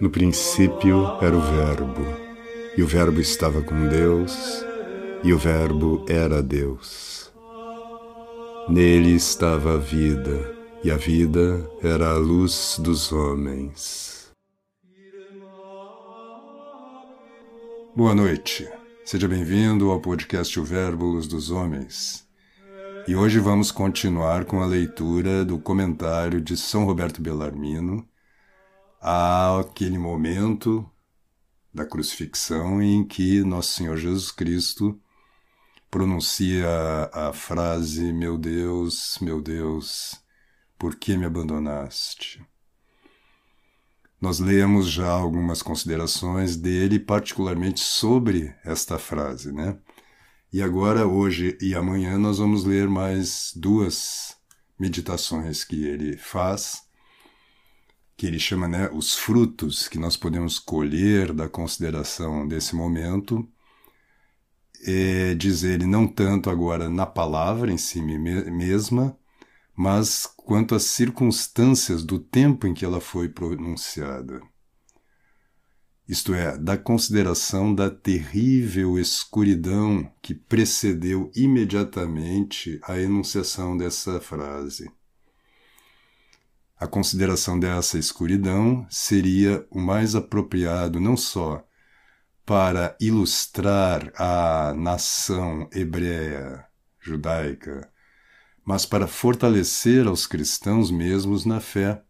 No princípio era o Verbo, e o Verbo estava com Deus, e o Verbo era Deus. Nele estava a vida, e a vida era a luz dos homens. Boa noite, seja bem-vindo ao podcast O Verbo Luz dos Homens. E hoje vamos continuar com a leitura do comentário de São Roberto Bellarmino àquele momento da crucifixão em que Nosso Senhor Jesus Cristo pronuncia a frase: Meu Deus, meu Deus, por que me abandonaste? Nós lemos já algumas considerações dele, particularmente sobre esta frase, né? E agora, hoje e amanhã, nós vamos ler mais duas meditações que ele faz que ele chama né, os frutos que nós podemos colher da consideração desse momento, é, diz ele, não tanto agora na palavra em si mesma, mas quanto às circunstâncias do tempo em que ela foi pronunciada. Isto é, da consideração da terrível escuridão que precedeu imediatamente a enunciação dessa frase. A consideração dessa escuridão seria o mais apropriado não só para ilustrar a nação hebreia, judaica, mas para fortalecer aos cristãos mesmos na fé,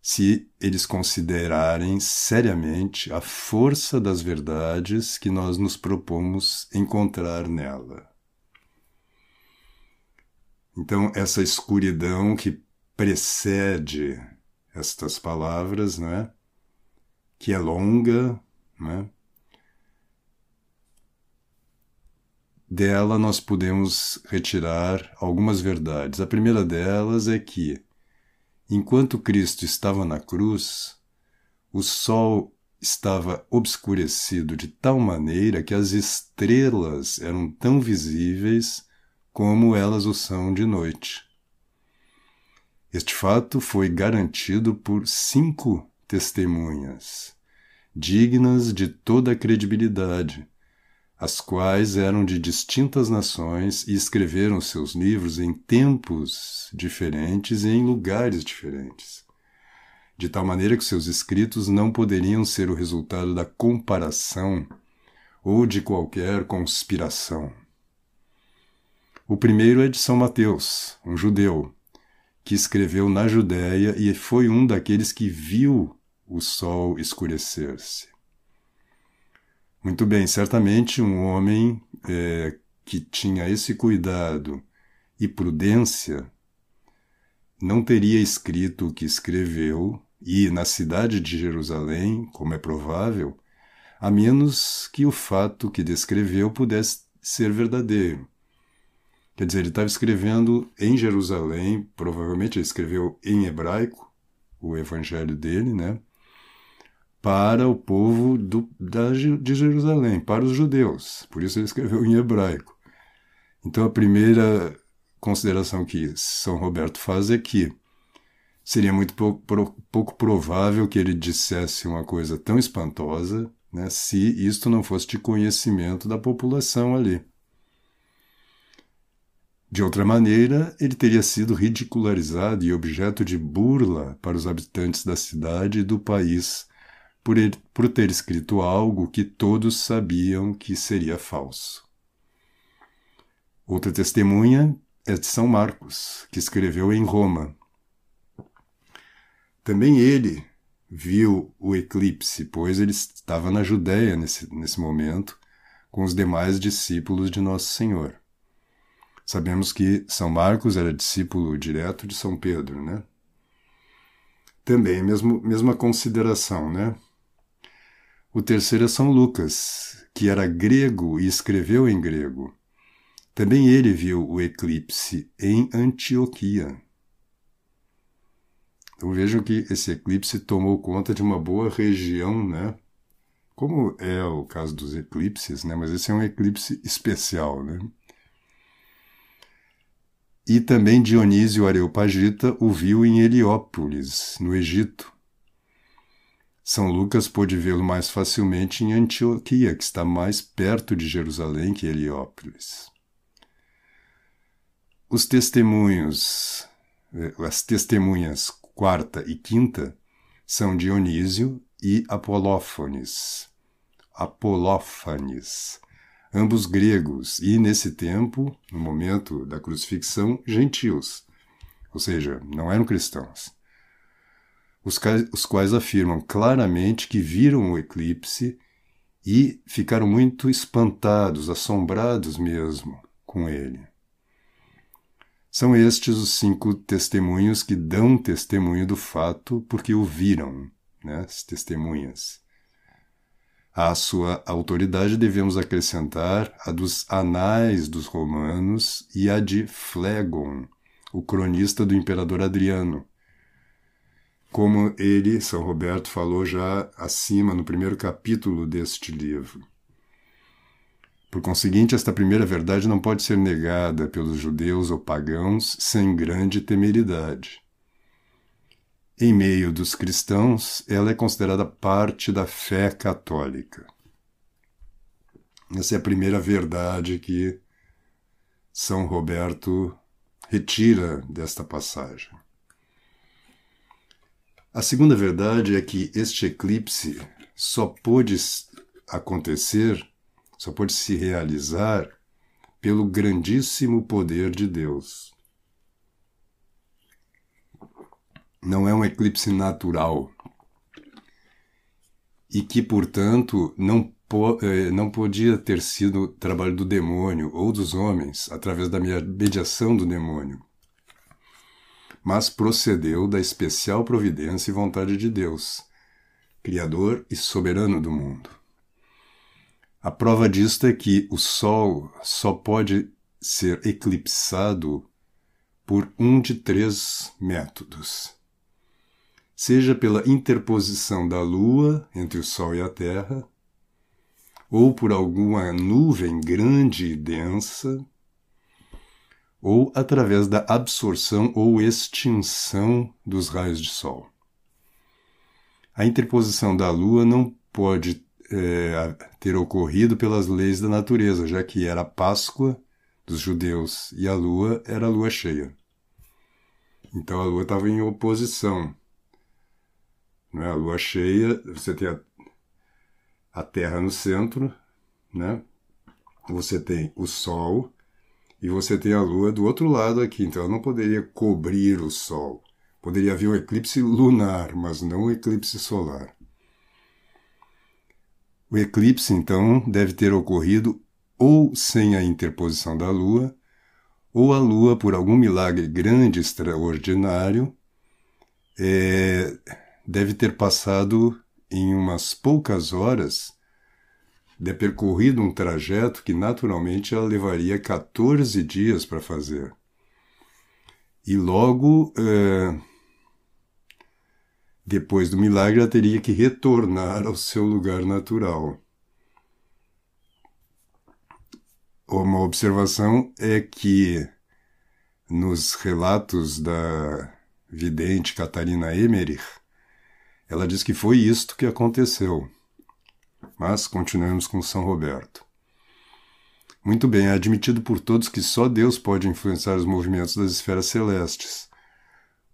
se eles considerarem seriamente a força das verdades que nós nos propomos encontrar nela. Então, essa escuridão que precede estas palavras, não é? Que é longa, é? Dela nós podemos retirar algumas verdades. A primeira delas é que, enquanto Cristo estava na cruz, o sol estava obscurecido de tal maneira que as estrelas eram tão visíveis como elas o são de noite. Este fato foi garantido por cinco testemunhas, dignas de toda a credibilidade, as quais eram de distintas nações e escreveram seus livros em tempos diferentes e em lugares diferentes, de tal maneira que seus escritos não poderiam ser o resultado da comparação ou de qualquer conspiração. O primeiro é de São Mateus, um judeu, que escreveu na Judéia e foi um daqueles que viu o sol escurecer-se. Muito bem, certamente um homem é, que tinha esse cuidado e prudência não teria escrito o que escreveu e na cidade de Jerusalém, como é provável, a menos que o fato que descreveu pudesse ser verdadeiro. Quer dizer, ele estava escrevendo em Jerusalém, provavelmente ele escreveu em hebraico o evangelho dele, né? Para o povo do, da, de Jerusalém, para os judeus. Por isso ele escreveu em hebraico. Então a primeira consideração que São Roberto faz é que seria muito pouco, pouco provável que ele dissesse uma coisa tão espantosa né, se isto não fosse de conhecimento da população ali. De outra maneira, ele teria sido ridicularizado e objeto de burla para os habitantes da cidade e do país por, ele, por ter escrito algo que todos sabiam que seria falso. Outra testemunha é de São Marcos, que escreveu em Roma. Também ele viu o eclipse, pois ele estava na Judéia nesse, nesse momento, com os demais discípulos de Nosso Senhor. Sabemos que São Marcos era discípulo direto de São Pedro, né? Também, mesmo, mesma consideração, né? O terceiro é São Lucas, que era grego e escreveu em grego. Também ele viu o eclipse em Antioquia. Então vejam que esse eclipse tomou conta de uma boa região, né? Como é o caso dos eclipses, né? Mas esse é um eclipse especial, né? E também Dionísio Areopagita o viu em Heliópolis, no Egito. São Lucas pôde vê-lo mais facilmente em Antioquia, que está mais perto de Jerusalém que Heliópolis. Os testemunhos, eh, as testemunhas quarta e quinta, são Dionísio e Apolófanes. Apolófanes, ambos gregos e, nesse tempo, no momento da crucifixão, gentios, ou seja, não eram cristãos os os quais afirmam claramente que viram o eclipse e ficaram muito espantados, assombrados mesmo com ele. São estes os cinco testemunhos que dão testemunho do fato porque o viram, né, as testemunhas. À sua autoridade devemos acrescentar a dos anais dos romanos e a de Flegon, o cronista do imperador Adriano, como ele, São Roberto, falou já acima no primeiro capítulo deste livro. Por conseguinte, esta primeira verdade não pode ser negada pelos judeus ou pagãos sem grande temeridade. Em meio dos cristãos, ela é considerada parte da fé católica. Essa é a primeira verdade que São Roberto retira desta passagem. A segunda verdade é que este eclipse só pôde acontecer, só pôde se realizar pelo grandíssimo poder de Deus. Não é um eclipse natural e que, portanto, não, po eh, não podia ter sido trabalho do demônio ou dos homens através da mediação do demônio mas procedeu da especial providência e vontade de Deus, Criador e soberano do mundo. A prova disto é que o Sol só pode ser eclipsado por um de três métodos. Seja pela interposição da Lua entre o Sol e a Terra, ou por alguma nuvem grande e densa, ou através da absorção ou extinção dos raios de Sol. A interposição da Lua não pode é, ter ocorrido pelas leis da natureza, já que era a Páscoa dos judeus e a Lua era a Lua cheia. Então a Lua estava em oposição. Não é? A Lua cheia, você tem a, a Terra no centro, né? você tem o Sol e você tem a Lua do outro lado aqui, então ela não poderia cobrir o Sol. Poderia haver um eclipse lunar, mas não um eclipse solar. O eclipse, então, deve ter ocorrido ou sem a interposição da Lua, ou a Lua, por algum milagre grande, extraordinário, é, deve ter passado em umas poucas horas de percorrido um trajeto que naturalmente ela levaria 14 dias para fazer. E logo é, depois do milagre ela teria que retornar ao seu lugar natural. Uma observação é que nos relatos da vidente Catarina Emmerich, ela diz que foi isto que aconteceu. Mas continuemos com São Roberto. Muito bem, é admitido por todos que só Deus pode influenciar os movimentos das esferas celestes,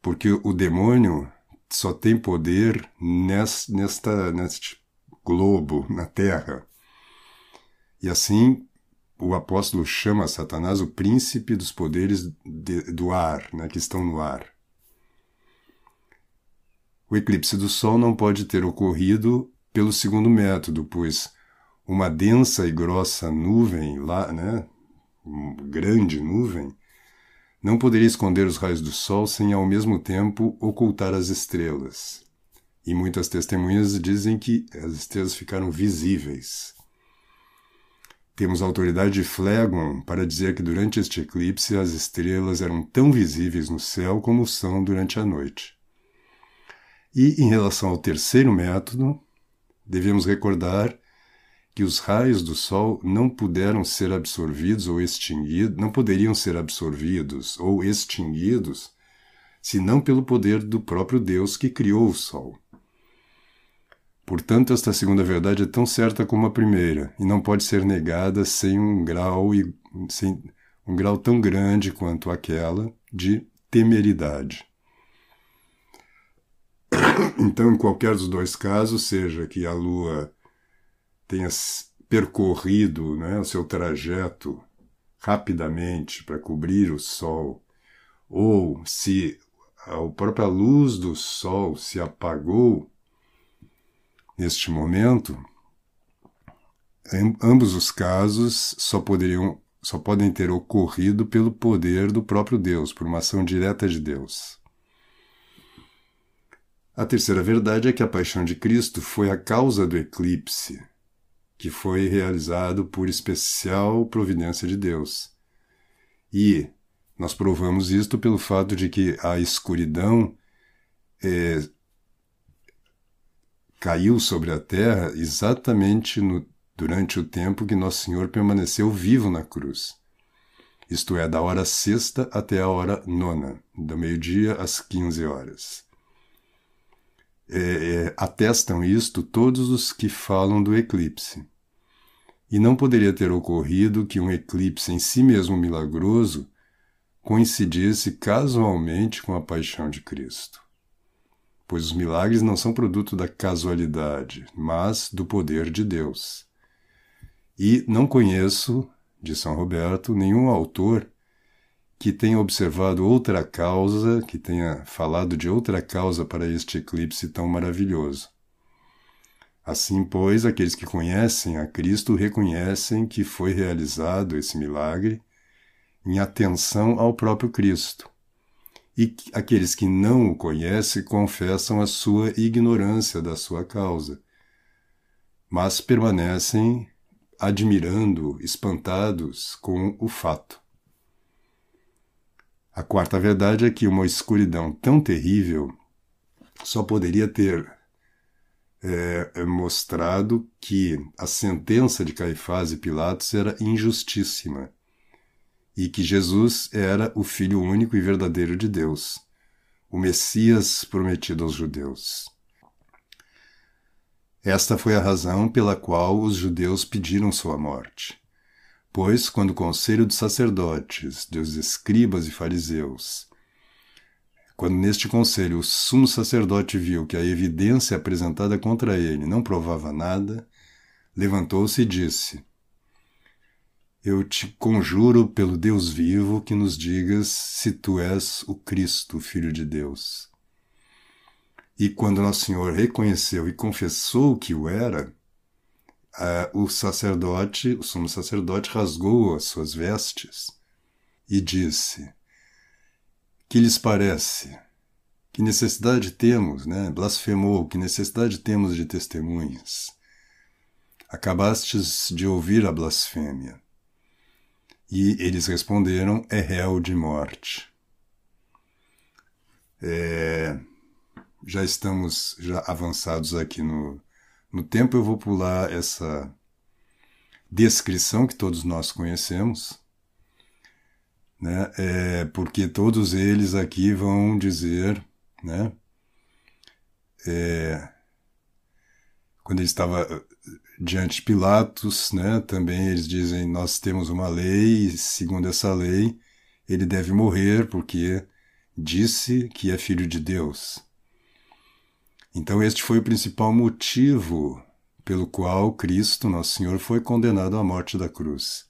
porque o demônio só tem poder nesta, neste globo, na Terra. E assim, o apóstolo chama Satanás o príncipe dos poderes de, do ar, né, que estão no ar. O eclipse do Sol não pode ter ocorrido pelo segundo método, pois uma densa e grossa nuvem lá, né, grande nuvem, não poderia esconder os raios do sol sem ao mesmo tempo ocultar as estrelas. E muitas testemunhas dizem que as estrelas ficaram visíveis. Temos a autoridade de Phlegon para dizer que durante este eclipse as estrelas eram tão visíveis no céu como são durante a noite. E em relação ao terceiro método, devemos recordar que os raios do Sol não puderam ser absorvidos ou extinguidos, não poderiam ser absorvidos ou extinguidos, senão pelo poder do próprio Deus que criou o Sol. Portanto, esta segunda verdade é tão certa como a primeira e não pode ser negada sem um grau e sem um grau tão grande quanto aquela de temeridade. Então, em qualquer dos dois casos, seja que a Lua tenha percorrido né, o seu trajeto rapidamente para cobrir o Sol, ou se a própria luz do Sol se apagou neste momento, em ambos os casos só poderiam só podem ter ocorrido pelo poder do próprio Deus, por uma ação direta de Deus. A terceira verdade é que a paixão de Cristo foi a causa do eclipse, que foi realizado por especial providência de Deus. E nós provamos isto pelo fato de que a escuridão é, caiu sobre a terra exatamente no, durante o tempo que Nosso Senhor permaneceu vivo na cruz. Isto é, da hora sexta até a hora nona, do meio-dia às quinze horas. É, é, atestam isto todos os que falam do eclipse. E não poderia ter ocorrido que um eclipse em si mesmo milagroso coincidisse casualmente com a paixão de Cristo. Pois os milagres não são produto da casualidade, mas do poder de Deus. E não conheço, de São Roberto, nenhum autor que tenha observado outra causa, que tenha falado de outra causa para este eclipse tão maravilhoso. Assim, pois, aqueles que conhecem a Cristo reconhecem que foi realizado esse milagre em atenção ao próprio Cristo. E aqueles que não o conhecem confessam a sua ignorância da sua causa, mas permanecem admirando, espantados com o fato. A quarta verdade é que uma escuridão tão terrível só poderia ter é, mostrado que a sentença de Caifás e Pilatos era injustíssima e que Jesus era o Filho único e verdadeiro de Deus, o Messias prometido aos judeus. Esta foi a razão pela qual os judeus pediram sua morte. Pois, quando o conselho dos sacerdotes, dos escribas e fariseus, quando neste conselho o sumo sacerdote viu que a evidência apresentada contra ele não provava nada, levantou-se e disse: Eu te conjuro pelo Deus vivo que nos digas se tu és o Cristo, Filho de Deus. E quando Nosso Senhor reconheceu e confessou que o era, o sacerdote, o sumo sacerdote, rasgou as suas vestes e disse: Que lhes parece? Que necessidade temos, né? Blasfemou, que necessidade temos de testemunhas? Acabastes de ouvir a blasfêmia. E eles responderam: É réu de morte. É, já estamos já avançados aqui no, no tempo, eu vou pular essa descrição que todos nós conhecemos, né? É, porque todos eles aqui vão dizer, né? É, quando ele estava diante de Pilatos, né? Também eles dizem: nós temos uma lei, e segundo essa lei ele deve morrer porque disse que é filho de Deus. Então, este foi o principal motivo pelo qual Cristo, nosso Senhor, foi condenado à morte da cruz.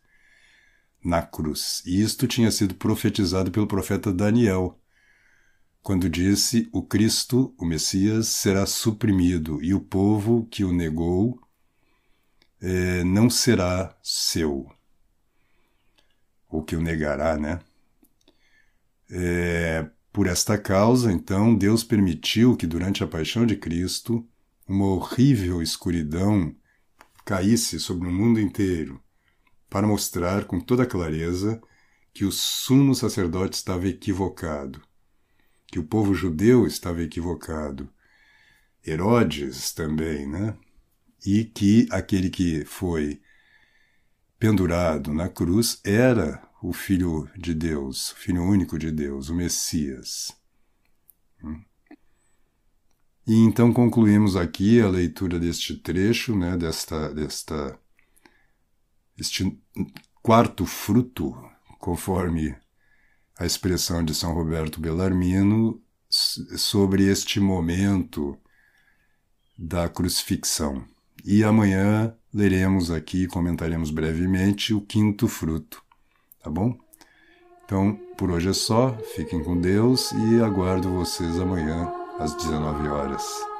Na cruz. E isto tinha sido profetizado pelo profeta Daniel, quando disse: O Cristo, o Messias, será suprimido e o povo que o negou eh, não será seu. Ou que o negará, né? É, por esta causa, então, Deus permitiu que durante a paixão de Cristo uma horrível escuridão caísse sobre o mundo inteiro, para mostrar com toda clareza que o sumo sacerdote estava equivocado, que o povo judeu estava equivocado, Herodes também, né? E que aquele que foi pendurado na cruz era o Filho de Deus, o Filho único de Deus, o Messias. Hum? E então concluímos aqui a leitura deste trecho, né, desta, desta, este quarto fruto, conforme a expressão de São Roberto Bellarmino, sobre este momento da crucifixão. E amanhã leremos aqui, comentaremos brevemente o quinto fruto, tá bom? Então, por hoje é só, fiquem com Deus e aguardo vocês amanhã às 19 horas.